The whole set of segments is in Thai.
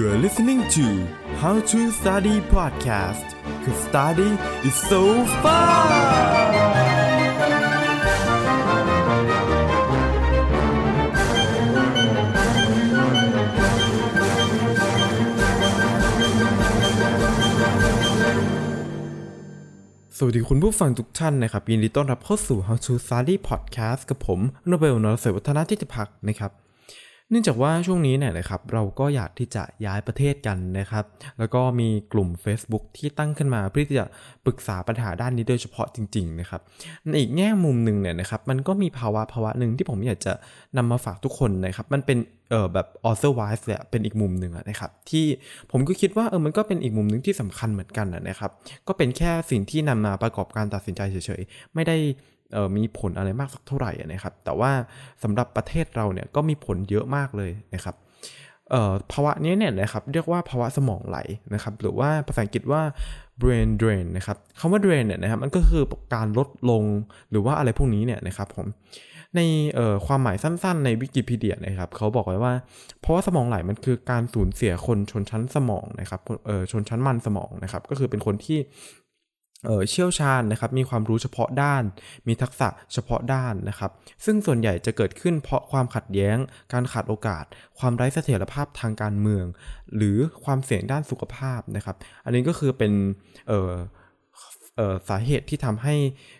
You're listening to How to Study Podcast Cause study is so fun สวัสดีคุณผู้ฟังทุกท่านนะครับ ยินดีต้อนรับเข้าสู่ How to Study Podcast กับผม โนเบลนรเสวัฒนาทิติพักนะครับ เนื่องจากว่าช่วงนี้เนี่ยนะครับเราก็อยากที่จะย้ายประเทศกันนะครับ แล้วก็มีกลุ่ม Facebook ที่ตั้งขึ้นมาเพื่อที่จะปรึกษาปัญหาด้านนี้โดยเฉพาะจริงๆนะครับในอีกแง่มุมหนึ่งเนี่ยนะครับมันก็มีภาวะภาวะหนึ่งที่ผมอยากจะนำมาฝากทุกคนนะครับ มันเป็นเออแบบ otherwise เลยเป็นอีกมุมหนึ่งนะครับที่ผมก็คิดว่าเออมันก็เป็นอีกมุมหนึ่งที่สำคัญเหมือนกันนะครับ ก็เป็นแค่สิ่งที่นำมาประกอบการตัดสินใจเฉยๆไม่ได้ มีผลอะไรมากสักเท่าไหร่นะครับ แต่ว่าสำหรับประเทศเราเนี่ยก็มีผลเยอะมากเลยนะครับภาวะนี้เนี่ยนะครับเรียกว่าภาวะสมองไหลนะครับหรือว่าภาษาอังกฤษว่า brain drain นะครับคำว่า drain เนี่ยนะครับมันก็คือการลดลงหรือว่าอะไรพวกนี้เนี่ยนะครับผมในความหมายสั้นๆในวิกิพีเดียนะครับเขาบอกไว้ว่า เพราะว่าสมองไหลมันคือการสูญเสียคนชนชั้นสมองนะครับชนชั้นมันสมองนะครับก็คือเป็นคนที่ เชี่ยวชาญนะครับ มีความรู้เฉพาะด้าน มีทักษะเฉพาะด้านนะครับ ซึ่งส่วนใหญ่จะเกิดขึ้นเพราะความขัดแย้ง การขาดโอกาส ความไร้เสถียรภาพทางการเมือง หรือความเสี่ยงด้านสุขภาพนะครับ อันนี้ก็คือเป็น สาเหตุที่ทำให้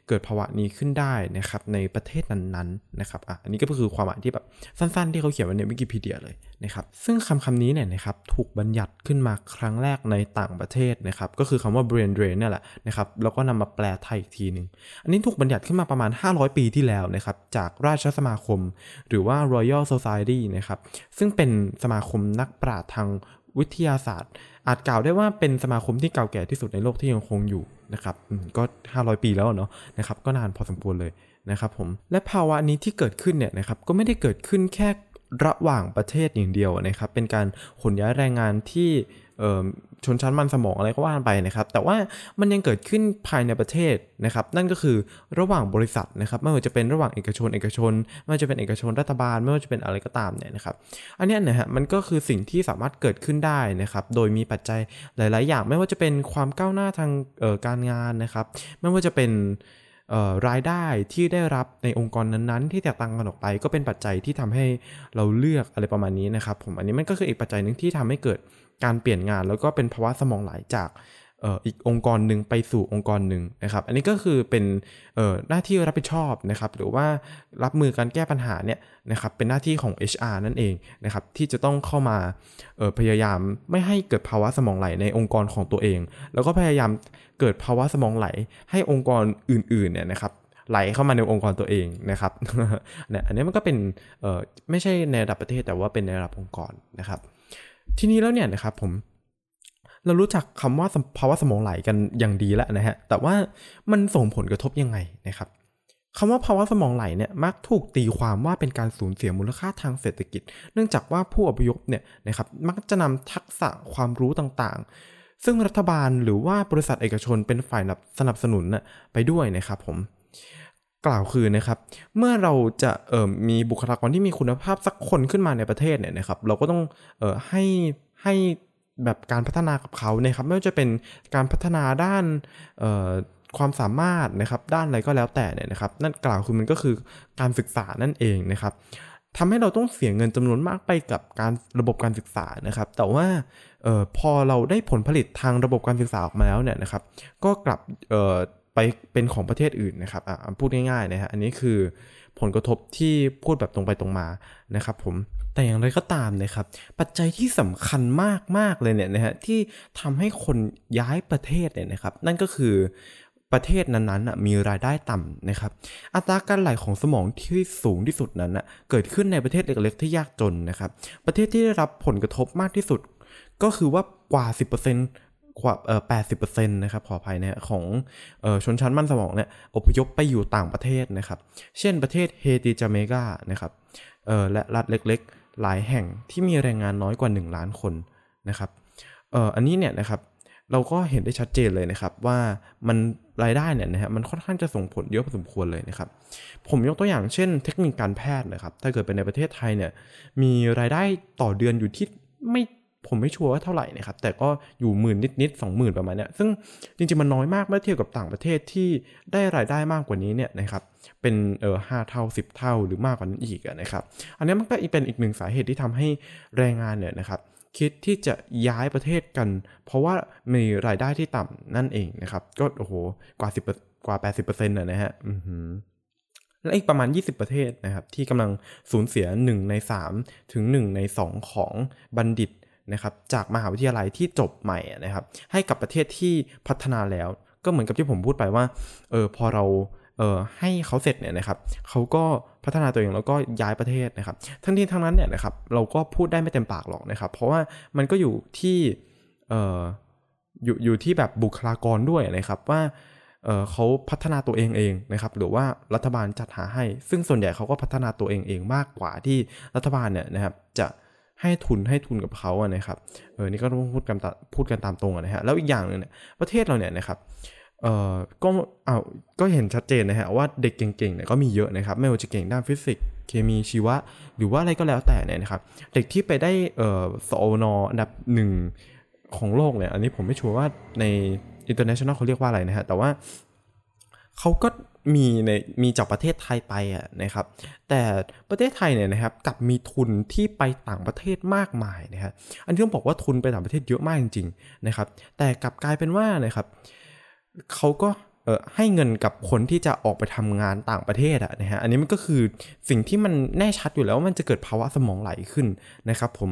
เกิดภาวะนี้ขึ้นได้นะครับในประเทศนั้นๆนะครับอะอันนี้ก็คือความหมายที่แบบสั้นๆ ที่เขาเขียนไว้ในวิกิพีเดียเลยนะครับซึ่งคำคำนี้เนี่ยนะครับถูกบัญญัติขึ้นมาครั้งแรกในต่างประเทศนะครับก็คือคำว่า brain drain นี่แหละนะครับแล้วก็นำมาแปลไทยอีกทีหนึ่งอันนี้ถูกบัญญัติขึ้นมาประมาณ 500 ปีที่แล้วนะครับจากราชสมาคม หรือว่า Royal Society นะครับซึ่งเป็นสมาคมนักปราชญ์ทาง วิทยาศาสตร์ อาจกล่าวได้ว่าเป็นสมาคมที่เก่าแก่ที่สุดในโลกที่ยังคงอยู่นะครับก็ 500 ปีแล้วเนาะนะครับก็นานพอสมควรเลยนะครับผมและภาวะนี้ที่เกิดขึ้นเนี่ยนะครับก็ไม่ได้เกิดขึ้นแค่ระหว่างประเทศอย่างเดียวนะครับเป็นการขนย้ายแรงงานที่ ชนชั้นมันสมองอะไรก็ว่าไปนะครับ แต่ว่ามันยังเกิดขึ้นภายในประเทศนะครับ นั่นก็คือระหว่างบริษัทนะครับไม่ว่าจะเป็นระหว่างเอกชน เอกชน ไม่ว่าจะเป็นเอกชนรัฐบาล ไม่ว่าจะเป็นอะไรก็ตามเนี่ยนะครับ อันนี้นะฮะมันก็คือสิ่งที่สามารถเกิดขึ้นได้นะครับ โดยมีปัจจัยหลาย ๆ อย่าง ไม่ว่าจะเป็นความก้าวหน้าทางการงานนะครับ ไม่ว่าจะเป็น รายได้ที่ได้รับในองค์กรนั้นๆ ที่แตกต่างกันออกไป ก็เป็นปัจจัยที่ทำให้เราเลือกอะไรประมาณนี้นะครับผมอันนี้มันก็คืออีกปัจจัยหนึ่งที่ทำให้เกิดการเปลี่ยนงาน แล้วก็เป็นภาวะสมองไหลจาก อีกองค์กรหนึ่งไปสู่องค์กรหนึ่งนะครับ อันนี้ก็คือเป็นหน้าที่รับผิดชอบนะครับ หรือว่ารับมือการแก้ปัญหาเนี่ยนะครับเป็นหน้าที่ของ HR นั่นเองนะครับที่จะต้องเข้ามาพยายามไม่ให้เกิดภาวะสมองไหลในองค์กรของตัวเอง แล้วก็พยายามเกิดภาวะสมองไหลให้องค์กรอื่นๆเนี่ยนะครับไหลเข้ามาในองค์กรตัวเองนะครับเนี่ยอันนี้มันก็เป็นไม่ใช่ในระดับประเทศแต่ว่าเป็นในระดับองค์กรนะครับ ทีนี้แล้วเนี่ยนะครับผม เรารู้จักคำว่าภาวะสมองไหลกันอย่างดีแล้วนะฮะ แต่ว่ามันส่งผลกระทบยังไงนะครับคำว่าภาวะสมองไหลเนี่ยมักถูกตีความว่าเป็นการสูญเสียมูลค่าทางเศรษฐกิจ เนื่องจากว่าผู้อพยพเนี่ยนะครับมักจะนำทักษะความรู้ต่างๆ ซึ่งรัฐบาลหรือว่าบริษัทเอกชนเป็นฝ่ายสนับสนุนนะไปด้วยนะครับผมกล่าวคือนะครับเมื่อเราจะเอ่อมีบุคลากรที่มีคุณภาพสักคนขึ้นมาในประเทศเนี่ยนะครับเราก็ต้องเอ่อให้ให้ แบบการพัฒนากับเขานะครับไม่ว่าจะเป็นการพัฒนาด้านความสามารถนะครับด้านอะไรก็แล้วแต่เนี่ยนะครับ นั่นกล่าวคือมันก็คือการศึกษานั่นเองนะครับทำให้เราต้องเสียเงินจำนวนมากไปกับการระบบการศึกษานะครับ แต่ว่าออพอเราได้ผลผลิตทางระบบการศึกษาออกมาแล้วเนี่ยนะครับ ก็กลับไปเป็นของประเทศอื่นนะครับพูดง่ายๆนะฮะอันนี้คือ ผลกระทบที่พูดแบบตรงไปตรงมานะครับผมแต่อย่างไรก็ตามนะครับ ปัจจัยที่สำคัญมากๆเลยเนี่ยนะฮะที่ทำให้คนย้ายประเทศเนี่ยนะครับ นั่นก็คือประเทศนั้นๆมีรายได้ต่ำนะครับ อัตราการไหลของสมองที่สูงที่สุดนั้นนะเกิดขึ้นในประเทศเล็กๆที่ยากจนนะครับ ประเทศที่ได้รับผลกระทบมากที่สุด ก็คือว่ากว่า 10% กว่าเอ่อแปนะครับขออภัยนะของเอ่อชนชั้นมันสมองเนี่ยอพยพไปอยู่ต่างประเทศนะครับ เช่นประเทศเฮติจาเมกานะครับเอ่อและรัฐเล็กๆ หลายแห่งที่มีแรงงานน้อยกว่า 1 ล้านคนนะครับเอ่ออันนี้เนี่ยนะครับเราก็เห็นได้ชัดเจนเลยนะครับว่ามันรายได้เนี่ยนะฮะมันค่อนข้างจะส่งผลเยอะพอสมควรเลยนะครับ ผมยกตัวอย่างเช่น เทคนิคการแพทย์นะครับ ถ้าเกิดเป็นในประเทศไทยเนี่ยมีรายได้ต่อเดือนอยู่ที่ไม่ ผมไม่ชัวร์ว่าเท่าไหร่นะครับ แต่ก็อยู่หมื่นนิดๆสองหมื่นประมาณเนี้ยซึ่งจริงๆมันน้อยมากเมื่อเทียบกับต่างประเทศที่ได้รายได้มากกว่านี้เนี่ยนะครับเป็นเออห้าเท่าสิบเท่าหรือมากกว่านั้นอีกนะครับ อันนี้มันก็เป็นอีกหนึ่งสาเหตุที่ทำให้แรงงานเนี่ยนะครับคิดที่จะย้ายประเทศกัน เพราะว่ามีรายได้ที่ต่ำนั่นเองนะครับ ก็โอ้โหกว่าสิบกว่าแปดสิบเปอร์เซ็นต์นะฮะและอีกประมาณ 20 ประเทศนะครับ ที่กำลังสูญเสีย 1 ใน 3 ถึง 1 ใน 2 ของบัณฑิต นะครับจากมหาวิทยาลัยที่จบใหม่นะครับให้กับประเทศที่พัฒนาแล้ว ก็เหมือนกับที่ผมพูดไปว่าเออพอเราเออให้เขาเสร็จเนี่ยนะครับเขาก็พัฒนาตัวเองแล้วก็ย้ายประเทศนะครับ ทั้งนี้ทั้งนั้นเนี่ยนะครับเราก็พูดได้ไม่เต็มปากหรอกนะครับ เพราะว่ามันก็อยู่ที่เอออยู่อยู่ที่แบบบุคลากรด้วยนะครับว่าเขาพัฒนาตัวเองเองนะครับ หรือว่ารัฐบาลจัดหาให้ ซึ่งส่วนใหญ่เขาก็พัฒนาตัวเองเองมากกว่าที่รัฐบาลเนี่ยนะครับจะ ให้ทุนให้ทุนกับเขาอะนะครับเออนี่ก็ต้องพูดกันพูดกันตามตรงนะฮะแล้วอีกอย่างหนึ่งเนี่ยประเทศเราเนี่ยนะครับเอ่อก็เอาก็เห็นชัดเจนนะฮะว่าเด็กเก่งๆเนี่ยก็มีเยอะนะครับ ไม่ว่าจะเก่งด้านฟิสิกส์เคมีชีวะ หรือว่าอะไรก็แล้วแต่เนี่ยนะครับ เด็กที่ไปได้เอ่อสอนอันดับหนึ่งของโลกเนี่ยอันนี้ผมไม่ชัวร์ว่าใน international เขาเรียกว่าอะไรนะฮะแต่ว่าเขาก็ มีในมีจากประเทศไทยไปอะนะครับ แต่ประเทศไทยเนี่ยนะครับกับมีทุนที่ไปต่างประเทศมากมายนะครับอันที่ต้องบอกว่าทุนไปต่างประเทศเยอะมากจริงๆนะครับ แต่กลับกลายเป็นว่านะครับเขาก็ให้เงินกับคนที่จะออกไปทำงานต่างประเทศอะนะฮะอันนี้มันก็คือสิ่งที่มันแน่ชัดอยู่แล้วว่ามันจะเกิดภาวะสมองไหลขึ้นนะครับผม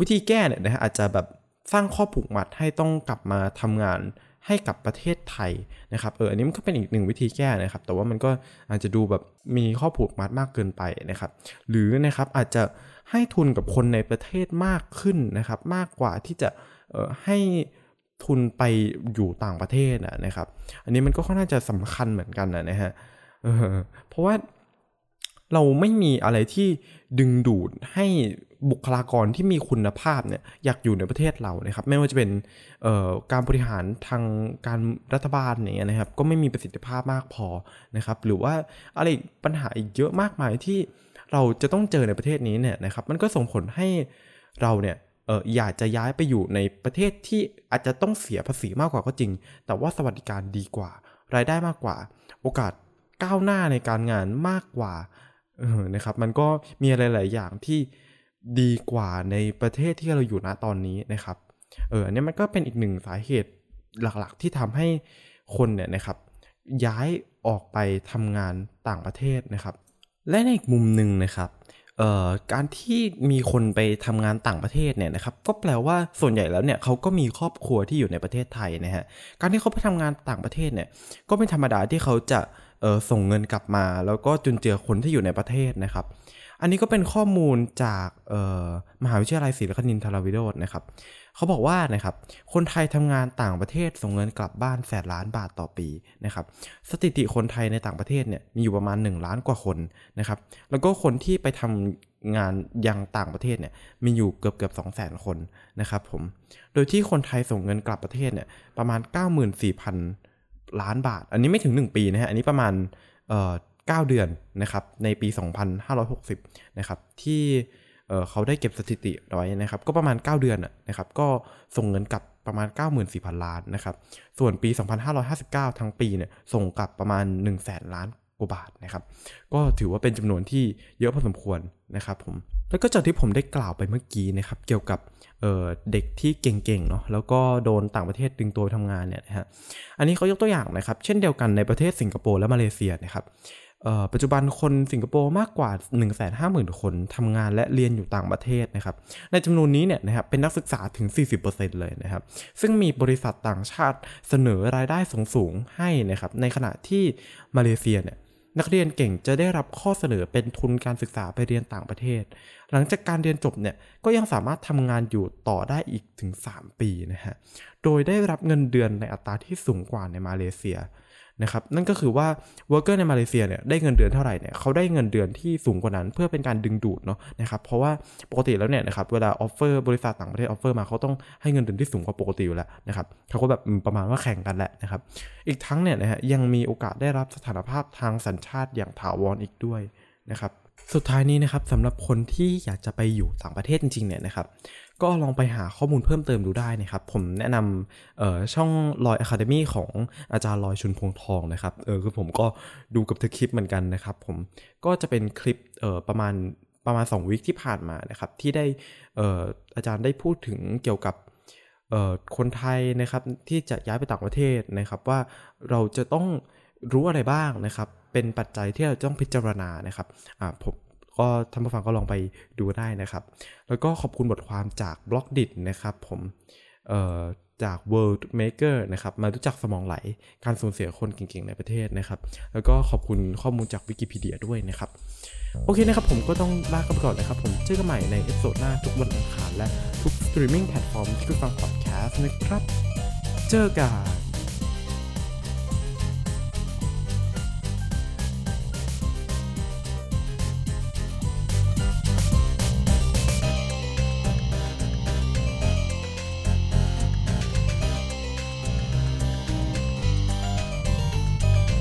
วิธีแก้เนี่ยนะฮะอาจจะแบบสร้างข้อผูกมัดให้ต้องกลับมาทำงาน ให้กับประเทศไทยนะครับเอออันนี้มันก็เป็นอีกหนึ่งวิธีแก้นะครับ แต่ว่ามันก็อาจจะดูแบบมีข้อผูกมัดมากเกินไปนะครับ หรือนะครับอาจจะให้ทุนกับคนในประเทศมากขึ้นนะครับ มากกว่าที่จะเออให้ทุนไปอยู่ต่างประเทศนะครับ อันนี้มันก็ค่อนข้างจะสำคัญเหมือนกันนะฮะเเพราะว่าเราไม่มีอะไรที่ดึงดูดให้ บุคลากรที่มีคุณภาพเนี่ยอยากอยู่ในประเทศเรานะครับ ไม่ว่าจะเป็นการบริหารทางการรัฐบาลเนี่ยนะครับ ก็ไม่มีประสิทธิภาพมากพอนะครับ หรือว่าอะไรปัญหาอีกเยอะมากมายที่เราจะต้องเจอในประเทศนี้เนี่ยนะครับ มันก็ส่งผลให้เราเนี่ยอออยากจะย้ายไปอยู่ในประเทศที่อาจจะต้องเสียภาษีมากกว่าก็จริง แต่ว่าสวัสดิการดีกว่า รายได้มากกว่า โอกาสก้าวหน้าในการงานมากกว่านะครับ มันก็มีอะไรหลายอย่างที่ ดีกว่าในประเทศที่เราอยู่ณตอนนี้นะครับ เอออันนี้มันก็เป็นอีกหนึ่งสาเหตุหลักๆ ที่ทำให้คนเนี่ยนะครับ ย้ายออกไปทำงานต่างประเทศนะครับ และในอีกมุมหนึ่งนะครับการที่มีคนไปทำงานต่างประเทศเนี่ยนะครับก็แปลว่าส่วนใหญ่แล้วเนี่ยเขาก็มีครอบครัวที่อยู่ในประเทศไทยนะฮะการที่เขาไปทำงานต่างประเทศเนี่ยก็เป็นธรรมดาที่เขาจะ ส่งเงินกลับมา แล้วก็จุนเจือคนที่อยู่ในประเทศนะครับ อันนี้ก็เป็นข้อมูลจากมหาวิทยาลัยศรีนครินทราวิโรจน์นะครับเขาบอกว่านะครับคนไทยทำงานต่างประเทศส่งเงินกลับบ้านแสนล้านบาทต่อปีนะครับสถิติคนไทยในต่างประเทศเนี่ยมีอยู่ประมาณ 1 ล้านกว่าคนนะครับแล้วก็คนที่ไปทำงานยังต่างประเทศเนี่ยมีอยู่เกือบเกือบสองแสนคนนะครับผมโดยที่คนไทยส่งเงินกลับประเทศเนี่ยประมาณ 94,000 ล้านบาท อันนี้ไม่ถึง 1 ปีนะฮะ อันนี้ประมาณ9เดือนนะครับในปี 2560นะครับที่เขาได้เก็บสถิติไว้นะครับ ก็ประมาณ 9 เดือนนะครับ ก็ส่งเงินกลับประมาณ 94,000 ล้านนะครับ ส่วนปี 2559 ทั้งปีเนี่ยส่งกลับประมาณ 1 0 0 0 0แสนล้านกว่าบาทนะครับ ก็ถือว่าเป็นจำนวนที่เยอะพอสมควรนะครับผม แล้วก็จากที่ผมได้กล่าวไปเมื่อกี้นะครับเกี่ยวกับเเด็กที่เก่งๆเนาะแล้วก็โดนต่างประเทศดึงตัวทำงานเนี่ยนะฮะอันนี้เขายกตัวอย่างนะครับ เช่นเดียวกันในประเทศสิงคโปร์และมาเลเซียนะครับปัจจุบันคนสิงคโปร์มากกว่า 150,000 คนทำงานและเรียนอยู่ต่างประเทศนะครับ ในจำนวนนี้เนี่ยนะครับเป็นนักศึกษาถึง 40%เลยนะครับ ซึ่งมีบริษัทต่างชาติเสนอรายได้สูงๆให้นะครับ ในขณะที่มาเลเซียเนี่ย นักเรียนเก่งจะได้รับข้อเสนอเป็นทุนการศึกษาไปเรียนต่างประเทศ หลังจากการเรียนจบเนี่ยก็ยังสามารถทำงานอยู่ต่อได้อีกถึง 3 ปีนะฮะ โดยได้รับเงินเดือนในอัตราที่สูงกว่าในมาเลเซีย นะครับนั่นก็คือว่า worker ในมาเลเซียเนี่ยได้เงินเดือนเท่าไหร่เนี่ยเขาได้เงินเดือนที่สูงกว่านั้น เพื่อเป็นการดึงดูดเนาะนะครับเพราะว่าปกติแล้วเนี่ยนะครับเวลา offer บริษัทต่างประเทศ offer มาเขาต้องให้เงินเดือนที่สูงกว่าปกติอยู่แล้วนะครับเขาก็แบบประมาณว่าแข่งกันแหละนะครับอีกทั้งเนี่ยนะฮะยังมีโอกาสได้รับสถานภาพทางสัญชาติอย่างถาวรอีกด้วยนะครับ สุดท้ายนี้นะครับสำหรับคนที่อยากจะไปอยู่ต่างประเทศจริงๆเนี่ยนะครับก็ลองไปหาข้อมูลเพิ่มเติมดูได้นะครับ ผมแนะนำช่องลอยอะคาเดมี่ของอาจารย์ลอยชุนพงทองนะครับเออคือผมก็ดูกับเธอคลิปเหมือนกันนะครับ ผมก็จะเป็นคลิปเออประมาณประมาณ 2 วิคที่ผ่านมานะครับ ที่ได้อออาจารย์ได้พูดถึงเกี่ยวกับคนไทยนะครับที่จะย้ายไปต่างประเทศนะครับว่าเราจะต้อง รู้อะไรบ้างนะครับ เป็นปัจจัยที่เราต้องพิจารณานะครับอ่าผมก็ท่านผู้ฟังก็ลองไปดูได้นะครับ แล้วก็ขอบคุณบทความจากบล็อกดินะครับผมจาก World Maker นะครับ มารู้จักสมองไหล การสูญเสียคนเก่งๆ ในประเทศนะครับ แล้วก็ขอบคุณข้อมูลจากวิกิพีเดียด้วยนะครับ โอเคนะครับ ผมก็ต้องลากันไปก่อนนะครับ ผมเจอกันใหม่ใน episode หน้าทุกวันอังคารและทุก streaming platform ที่คุณฟังพอดแคสต์นะครับ เจอกัน